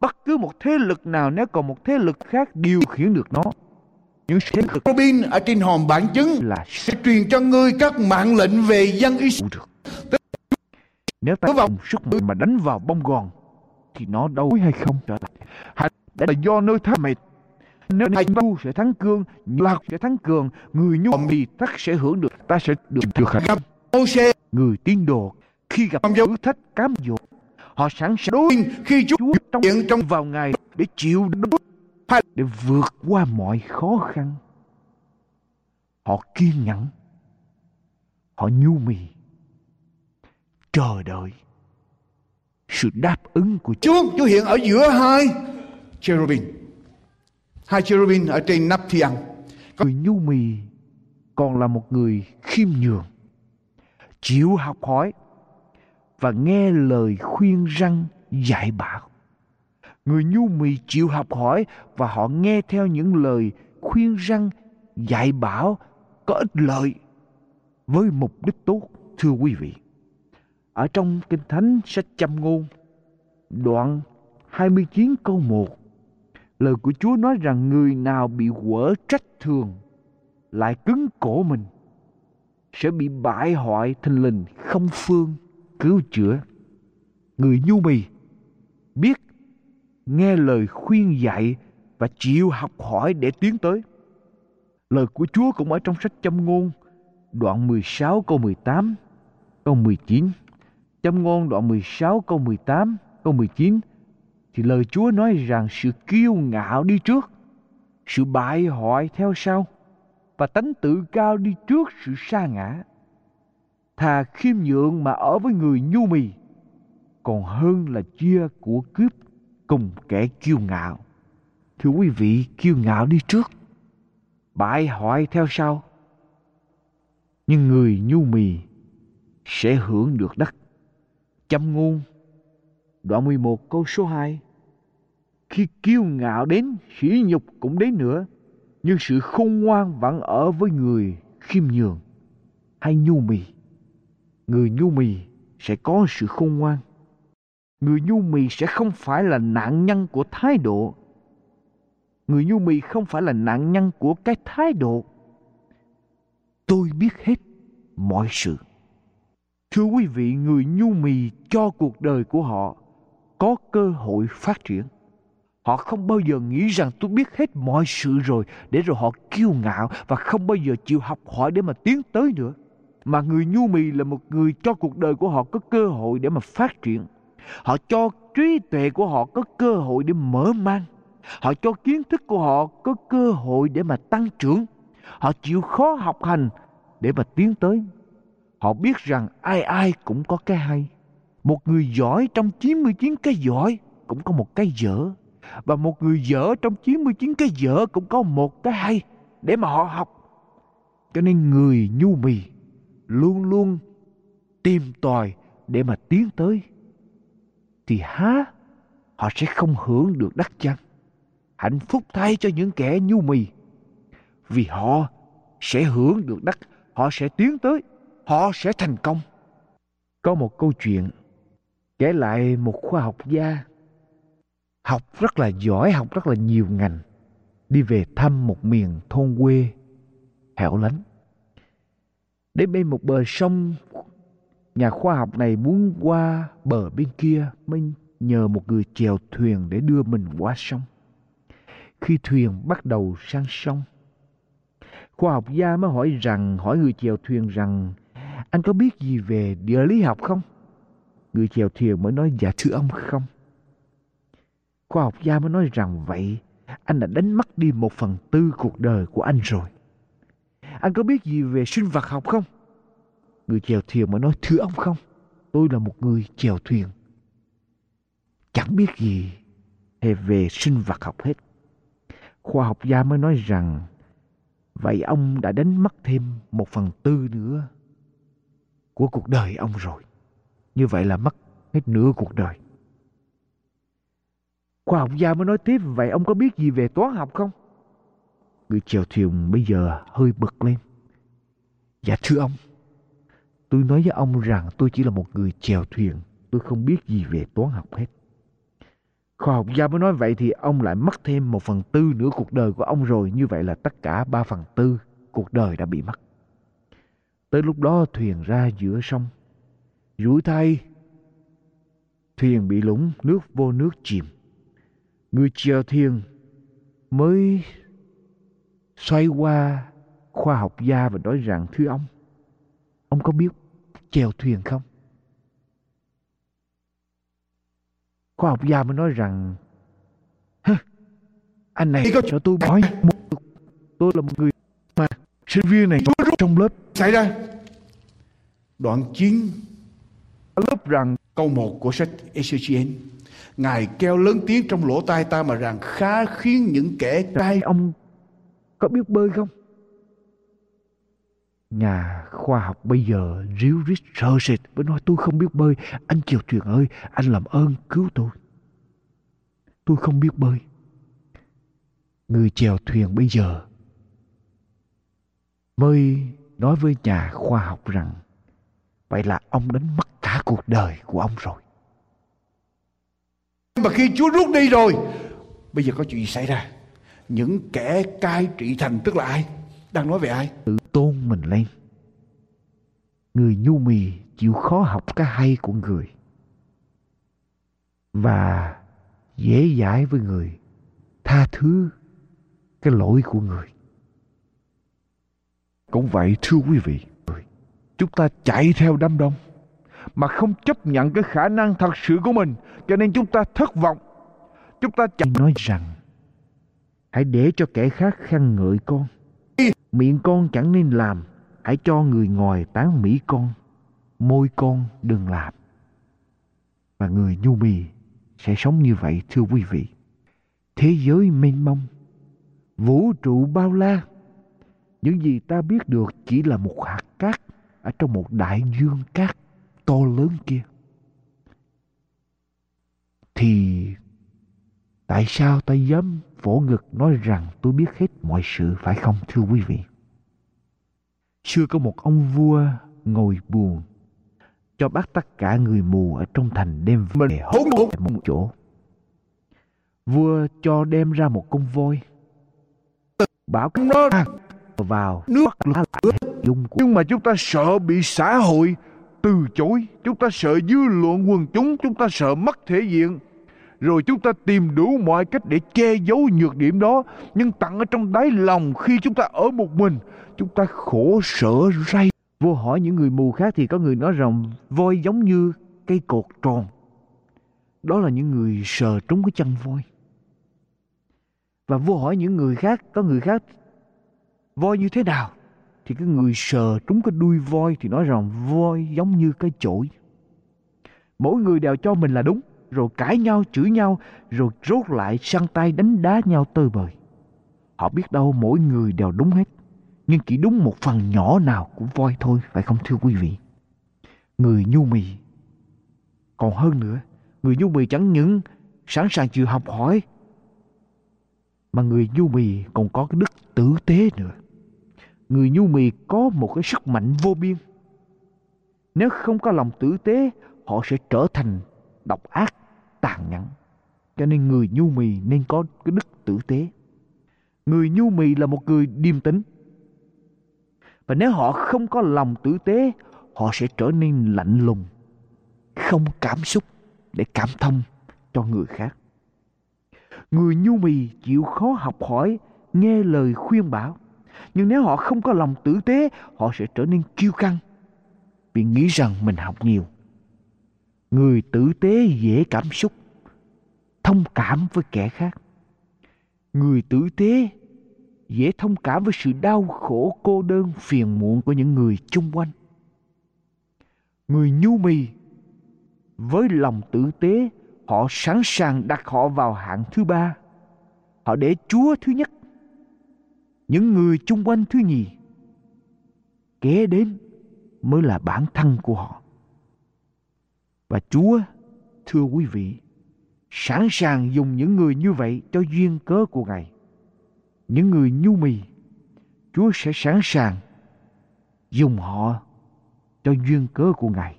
bất cứ một thế lực nào nếu còn một thế lực khác điều khiển được nó những thế lực Robin ở trên hòm bản chứng là sẽ truyền cho ngươi các mạng lệnh về dân Israel. Nếu ta vào- sức mạnh mà đánh vào bông gòn thì nó đâu hay không? Trở lại hay là do nơi thắng mệt nếu hai nhu sẽ thắng cương lạc sẽ thắng cường người nhu thì thất sẽ hưởng được ta sẽ được được hạnh gặp người tín đồ khi gặp thử thách cám dỗ họ sẵn sàng đối khi Chúa trong hiện trong vào ngày để chịu đựng để vượt qua mọi khó khăn. Họ kiên nhẫn, họ nhu mì, chờ đợi sự đáp ứng của Chúa. Chúa Chúa hiện ở giữa hai cherubim hai cherubim ở trên nắp thi ăn. Người nhu mì còn là một người khiêm nhường, chịu học hỏi và nghe lời khuyên răng dạy bảo. Người nhu mì chịu học hỏi và họ nghe theo những lời khuyên răng dạy bảo có ích lợi với mục đích tốt, thưa quý vị. Ở trong kinh thánh sách châm ngôn, đoạn 29 câu 1 lời của Chúa nói rằng người nào bị quở trách thường lại cứng cổ mình, sẽ bị bại hoại thình lình, không phương cứu chữa. Người nhu mì biết, nghe lời khuyên dạy và chịu học hỏi để tiến tới. Lời của Chúa cũng ở trong sách châm ngôn, đoạn 16 câu 18 câu 19 châm ngôn đoạn 16 câu 18 câu 19 thì lời Chúa nói rằng sự kiêu ngạo đi trước sự bại hoại theo sau và tánh tự cao đi trước sự sa ngã. Thà khiêm nhượng mà ở với người nhu mì, còn hơn là chia của cướp cùng kẻ kiêu ngạo. Thưa quý vị, kiêu ngạo đi trước, bại hoại theo sau. Nhưng người nhu mì sẽ hưởng được đất. Châm ngôn, đoạn 11 câu số 2. Khi kiêu ngạo đến, sỉ nhục cũng đến nữa nhưng sự khôn ngoan vẫn ở với người khiêm nhường hay nhu mì. Người nhu mì sẽ có sự khôn ngoan. Người nhu mì sẽ không phải là nạn nhân của thái độ. Người nhu mì không phải là nạn nhân của cái thái độ. Tôi biết hết mọi sự. Thưa quý vị, người nhu mì cho cuộc đời của họ có cơ hội phát triển. Họ không bao giờ nghĩ rằng tôi biết hết mọi sự rồi để rồi họ kiêu ngạo và không bao giờ chịu học hỏi để mà tiến tới nữa. Mà người nhu mì là một người cho cuộc đời của họ có cơ hội để mà phát triển. Họ cho trí tuệ của họ có cơ hội để mở mang. Họ cho kiến thức của họ có cơ hội để mà tăng trưởng. Họ chịu khó học hành để mà tiến tới. Họ biết rằng ai ai cũng có cái hay. Một người giỏi trong 99 cái giỏi cũng có một cái dở và một người dở trong 99 cái dở cũng có một cái hay để mà họ học. Cho nên người nhu mì luôn luôn tìm tòi để mà tiến tới. Thì há họ sẽ không hưởng được đắc chăng. Hạnh phúc thay cho những kẻ nhu mì. Vì họ sẽ hưởng được đắc, họ sẽ tiến tới, họ sẽ thành công. Có một câu chuyện kể lại một khoa học gia học rất là giỏi, học rất là nhiều ngành, đi về thăm một miền thôn quê hẻo lánh. Đến bên một bờ sông, nhà khoa học này muốn qua bờ bên kia mới nhờ một người chèo thuyền để đưa mình qua sông. Khi thuyền bắt đầu sang sông, khoa học gia mới hỏi rằng, hỏi người chèo thuyền rằng, anh có biết gì về địa lý học không? Người chèo thuyền mới nói dạ thưa ông, không. Khoa học gia mới nói rằng, vậy anh đã đánh mất đi một phần tư cuộc đời của anh rồi. Anh có biết gì về sinh vật học không? Người chèo thuyền mới nói, thưa ông không. Tôi là một người chèo thuyền. Chẳng biết gì về sinh vật học hết. Khoa học gia mới nói rằng, vậy ông đã đánh mất thêm một phần tư nữa của cuộc đời ông rồi. Như vậy là mất hết nửa cuộc đời. Khoa học gia mới nói tiếp, Vậy ông có biết gì về toán học không? Người chèo thuyền bây giờ hơi bực lên Dạ thưa ông Tôi nói với ông rằng tôi chỉ là một người chèo thuyền, Tôi không biết gì về toán học hết Khoa học gia mới nói, vậy thì ông lại mất thêm một phần tư nửa cuộc đời của ông rồi. Như vậy là tất cả ba phần tư cuộc đời đã bị mất. Tới lúc đó thuyền ra giữa sông. Rủi thay, thuyền bị lũng, nước vô nước chìm. Người chèo thuyền mới xoay qua khoa học gia và nói rằng thưa ông, ông có biết chèo thuyền không? Khoa học gia mới nói rằng anh này cho tôi nói một tôi là một người mà sinh viên này trong lớp xảy ra đoạn 9 rằng câu 1 của sách Ezechiel. Ngài kêu lớn tiếng trong lỗ tai ta mà rằng khá khiến những kẻ trai ông có biết bơi không? nhà khoa học bây giờ ríu rít sợ sệt với nói tôi không biết bơi. Anh chèo thuyền ơi, anh làm ơn cứu tôi. Tôi không biết bơi. Người chèo thuyền bây giờ mới nói với nhà khoa học rằng vậy là ông đánh mất cả cuộc đời của ông rồi. Mà khi Chúa rút đi rồi, bây giờ có chuyện gì xảy ra? Những kẻ cai trị thành tức là ai? Đang nói về ai? Tự tôn mình lên. Người nhu mì chịu khó học cái hay của người. Và dễ dãi với người. Tha thứ cái lỗi của người. Cũng vậy thưa quý vị. Chúng ta chạy theo đám đông, mà không chấp nhận cái khả năng thật sự của mình. Cho nên chúng ta thất vọng. Chúng ta chẳng nói rằng, hãy để cho kẻ khác khen ngợi con. Miệng con chẳng nên làm. Hãy cho người ngoài tán mỹ con. Môi con đừng làm. Và người nhu mì sẽ sống như vậy, thưa quý vị. Thế giới mênh mông, vũ trụ bao la. Những gì ta biết được chỉ là một hạt cát ở trong một đại dương cát to lớn kia. Thì tại sao ta dám vỗ ngực nói rằng tôi biết hết mọi sự phải không thưa quý vị? Xưa có một ông vua ngồi buồn cho bắt tất cả người mù ở trong thành đem về hốt một chỗ. Vua cho đem ra một con voi. Bảo nó vào nước lá lại dung nhưng mà chúng ta sợ bị xã hội từ chối chúng ta sợ dư luận quần chúng chúng ta sợ mất thể diện. Rồi chúng ta tìm đủ mọi cách để che giấu nhược điểm đó nhưng tặng ở trong đáy lòng khi chúng ta ở một mình chúng ta khổ sở ray vô hỏi những người mù khác thì có người nói rằng voi giống như cây cột tròn. Đó là những người sờ trúng cái chân voi. Và vô hỏi những người khác có người khác voi như thế nào thì cái người sờ trúng cái đuôi voi thì nói rằng voi giống như cái chổi. Mỗi người đều cho mình là đúng, rồi cãi nhau, chửi nhau, rồi rốt lại săn tay đánh đá nhau tơi bời. Họ biết đâu mỗi người đều đúng hết, nhưng chỉ đúng một phần nhỏ nào của voi thôi, phải không thưa quý vị? Người nhu mì. Còn hơn nữa, người nhu mì chẳng những sẵn sàng chịu học hỏi, mà người nhu mì còn có cái đức tử tế nữa người nhu mì có một cái sức mạnh vô biên. Nếu không có lòng tử tế, họ sẽ trở thành độc ác, tàn nhẫn. Cho nên người nhu mì nên có cái đức tử tế. Người nhu mì là một người điềm tĩnh. Và nếu họ không có lòng tử tế, họ sẽ trở nên lạnh lùng, không cảm xúc để cảm thông cho người khác. Người nhu mì chịu khó học hỏi, nghe lời khuyên bảo nhưng nếu họ không có lòng tử tế, họ sẽ trở nên kiêu căng vì nghĩ rằng mình học nhiều. Người tử tế dễ cảm xúc, thông cảm với kẻ khác. Người tử tế dễ thông cảm với sự đau khổ cô đơn phiền muộn của những người chung quanh. Người nhu mì với lòng tử tế họ sẵn sàng đặt họ vào hạng thứ ba. Họ để Chúa thứ nhất những người chung quanh thứ nhì. Kế đến mới là bản thân của họ. Và chúa, thưa quý vị, sẵn sàng dùng những người như vậy cho duyên cớ của ngài. Những người nhu mì, chúa sẽ sẵn sàng dùng họ cho duyên cớ của ngài.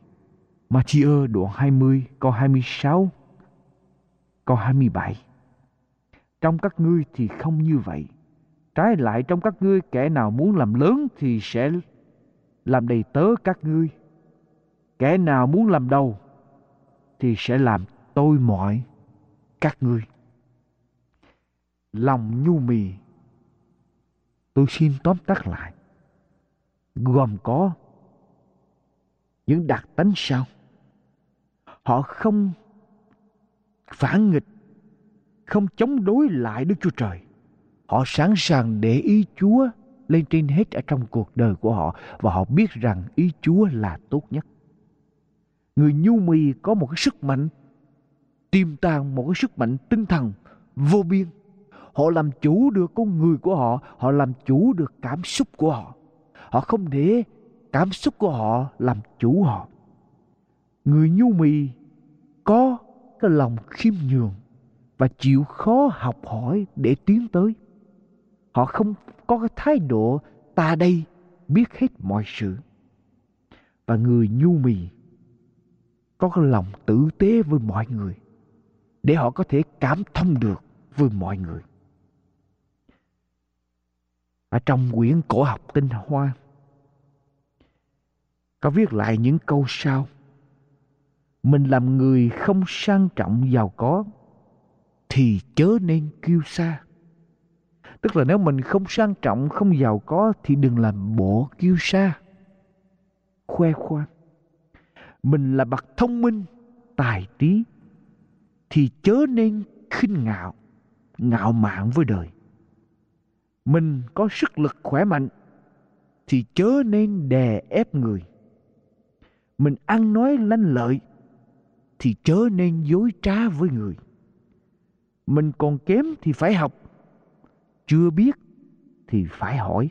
Matthew đoạn 20 câu 26 câu 27 Trong các ngươi thì không như vậy. Trái lại trong các ngươi, kẻ nào muốn làm lớn thì sẽ làm đầy tớ các ngươi. Kẻ nào muốn làm đầu thì sẽ làm tôi mọi các ngươi. Lòng nhu mì, tôi xin tóm tắt lại gồm có những đặc tánh sau họ không phản nghịch, không chống đối lại đức chúa trời Họ sẵn sàng để ý Chúa lên trên hết ở trong cuộc đời của họ và họ biết rằng ý Chúa là tốt nhất. Người nhu mì có một cái sức mạnh tiềm tàng một cái sức mạnh tinh thần vô biên. Họ làm chủ được con người của họ, họ làm chủ được cảm xúc của họ. họ không để cảm xúc của họ làm chủ họ người nhu mì có cái lòng khiêm nhường và chịu khó học hỏi để tiến tới họ không có cái thái độ, ta đây, biết hết mọi sự. Và người nhu mì có cái lòng tử tế với mọi người, để họ có thể cảm thông được với mọi người. Ở trong quyển cổ học tinh hoa, có viết lại những câu sau. Mình làm người không sang trọng giàu có, thì chớ nên kêu xa tức là nếu mình không sang trọng, không giàu có thì đừng làm bộ kiêu sa, khoe khoang. Mình là bậc thông minh, tài trí thì chớ nên khinh ngạo ngạo mạn với đời. Mình có sức lực khỏe mạnh thì chớ nên đè ép người. Mình ăn nói lanh lợi thì chớ nên dối trá với người. Mình còn kém thì phải học chưa biết thì phải hỏi.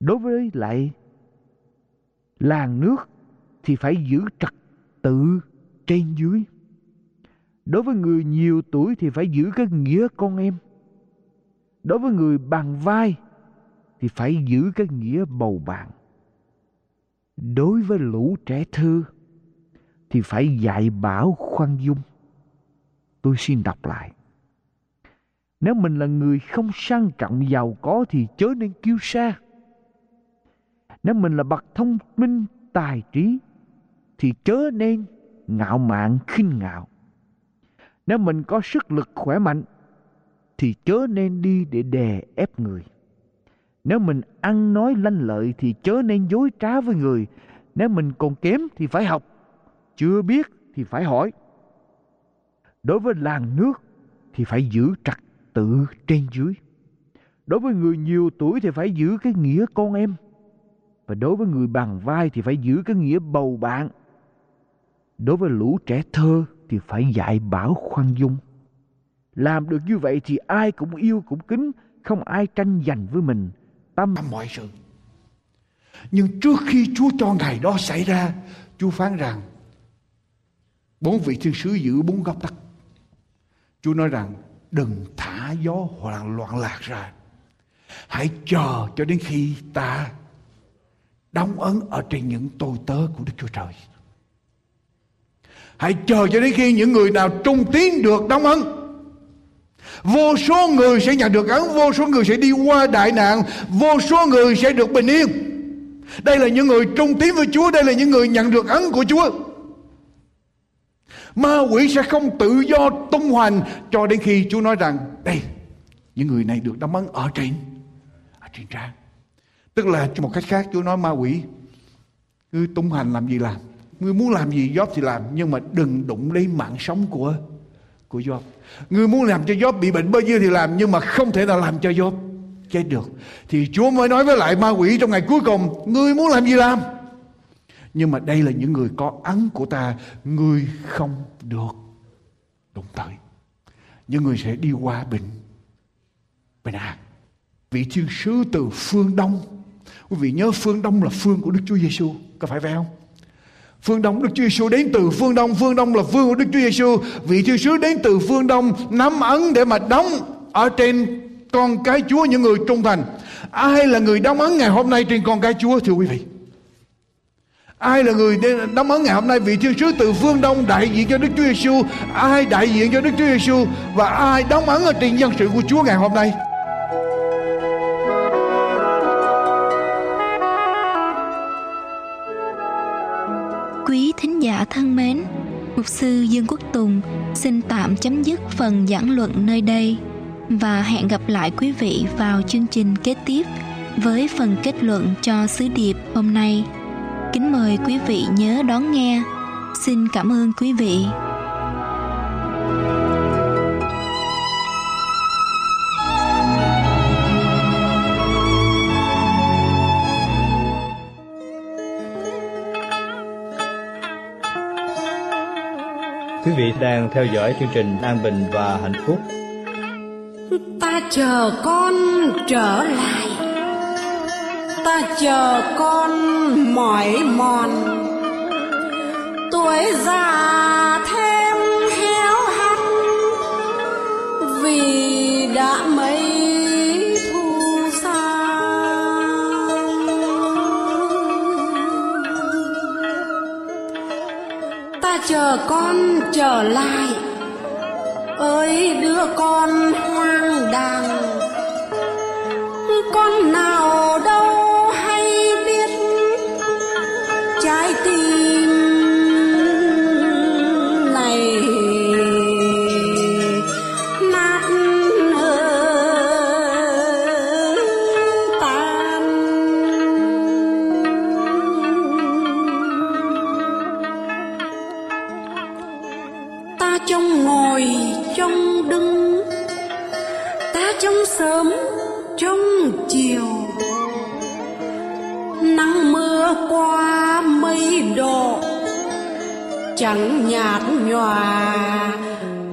Đối với lại làng nước thì phải giữ trật tự trên dưới. Đối với người nhiều tuổi thì phải giữ cái nghĩa con em. Đối với người bằng vai thì phải giữ cái nghĩa bầu bạn. Đối với lũ trẻ thơ thì phải dạy bảo khoan dung. Tôi xin đọc lại nếu mình là người không sang trọng giàu có thì chớ nên kiêu sa. Nếu mình là bậc thông minh, tài trí, thì chớ nên ngạo mạn, khinh ngạo. Nếu mình có sức lực khỏe mạnh, thì chớ nên đi để đè ép người. Nếu mình ăn nói lanh lợi, thì chớ nên dối trá với người. Nếu mình còn kém, thì phải học. Chưa biết, thì phải hỏi. Đối với làng nước, thì phải giữ trật tự trên dưới. Đối với người nhiều tuổi thì phải giữ cái nghĩa con em. Và đối với người bằng vai thì phải giữ cái nghĩa bầu bạn. Đối với lũ trẻ thơ thì phải dạy bảo khoan dung. Làm được như vậy thì ai cũng yêu cũng kính, không ai tranh giành với mình. Tâm mọi sự. Nhưng trước khi Chúa cho ngày đó xảy ra, Chúa phán rằng, bốn vị thiên sứ giữ bốn góc đất Chúa nói rằng đừng thả gió hoàn loạn lạc ra. Hãy chờ cho đến khi ta đóng ấn ở trên những tôi tớ của Đức Chúa Trời. Hãy chờ cho đến khi những người nào trung tín được đóng ấn. Vô số người sẽ nhận được ấn, vô số người sẽ đi qua đại nạn, vô số người sẽ được bình yên. Đây là những người trung tín với Chúa, đây là những người nhận được ấn của Chúa. Ma quỷ sẽ không tự do tung hoành cho đến khi Chúa nói rằng đây những người này được đóng ấn ở trên ở trên trang. Tức là một cách khác Chúa nói ma quỷ cứ tung hành làm gì làm, ngươi muốn làm gì Job thì làm nhưng mà đừng đụng lấy mạng sống của của Job. Ngươi muốn làm cho Job bị bệnh bao nhiêu thì làm nhưng mà không thể nào làm cho Job chết được. Thì Chúa mới nói với lại ma quỷ trong ngày cuối cùng, ngươi muốn làm gì làm? Nhưng mà đây là những người có ấn của ta, Người không được đụng tới. Những người sẽ đi qua bình Bình an Vị thiên sứ từ phương Đông. Quý vị nhớ phương Đông là phương của Đức Chúa Giêsu Có phải vậy không? Phương Đông, Đức Chúa Giêsu đến từ phương Đông Phương Đông là phương của Đức Chúa Giêsu Vị thiên sứ đến từ phương Đông, Nắm ấn để mà đóng Ở trên con cái Chúa những người trung thành. Ai là người đóng ấn ngày hôm nay trên con cái Chúa, thưa quý vị? Ai là người đóng ấn ngày hôm nay? Vị thiên sứ từ phương Đông đại diện cho Đức Chúa Giêsu, ai đại diện cho Đức Chúa Giêsu và ai đóng ấn ở trên dân sự của Chúa ngày hôm nay? Quý thính giả thân mến, Mục sư Dương Quốc Tùng xin tạm chấm dứt phần giảng luận nơi đây và hẹn gặp lại quý vị vào chương trình kế tiếp với phần kết luận cho sứ điệp hôm nay kính mời quý vị nhớ đón nghe. Xin cảm ơn quý vị. Quý vị đang theo dõi chương trình An Bình và Hạnh Phúc. Ta chờ con trở lại ta chờ con mỏi mòn. Tuổi già thêm héo hắt vì đã mấy thu xa. Ta chờ con trở lại ơi đứa con hoang đàng. Con nào chẳng nhạt nhòa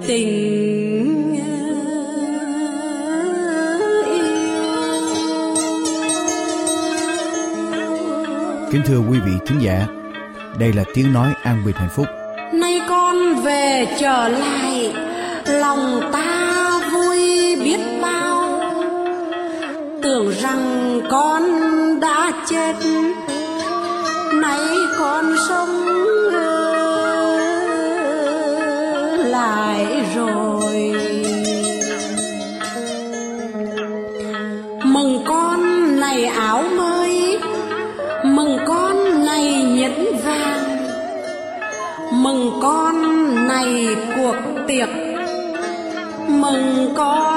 tình Kính thưa quý vị thính giả, đây là tiếng nói an bình hạnh phúc. nay con về trở lại lòng ta vui biết bao tưởng rằng con đã chết nay con sống ngày cuộc tiệc. Mừng con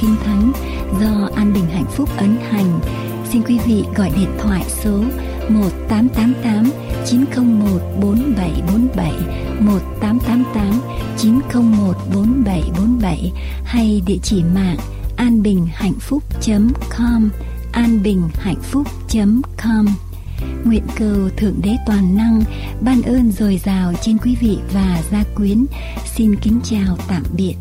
Kinh Thánh do An Bình Hạnh Phúc ấn hành. Xin quý vị gọi điện thoại số 1888 901 4747 1888 901 4747 hay địa chỉ mạng anbinhhạnhphúc.com anbinhhạnhphúc.com Nguyện cầu Thượng Đế Toàn Năng ban ơn dồi dào trên quý vị và gia quyến. Xin kính chào tạm biệt.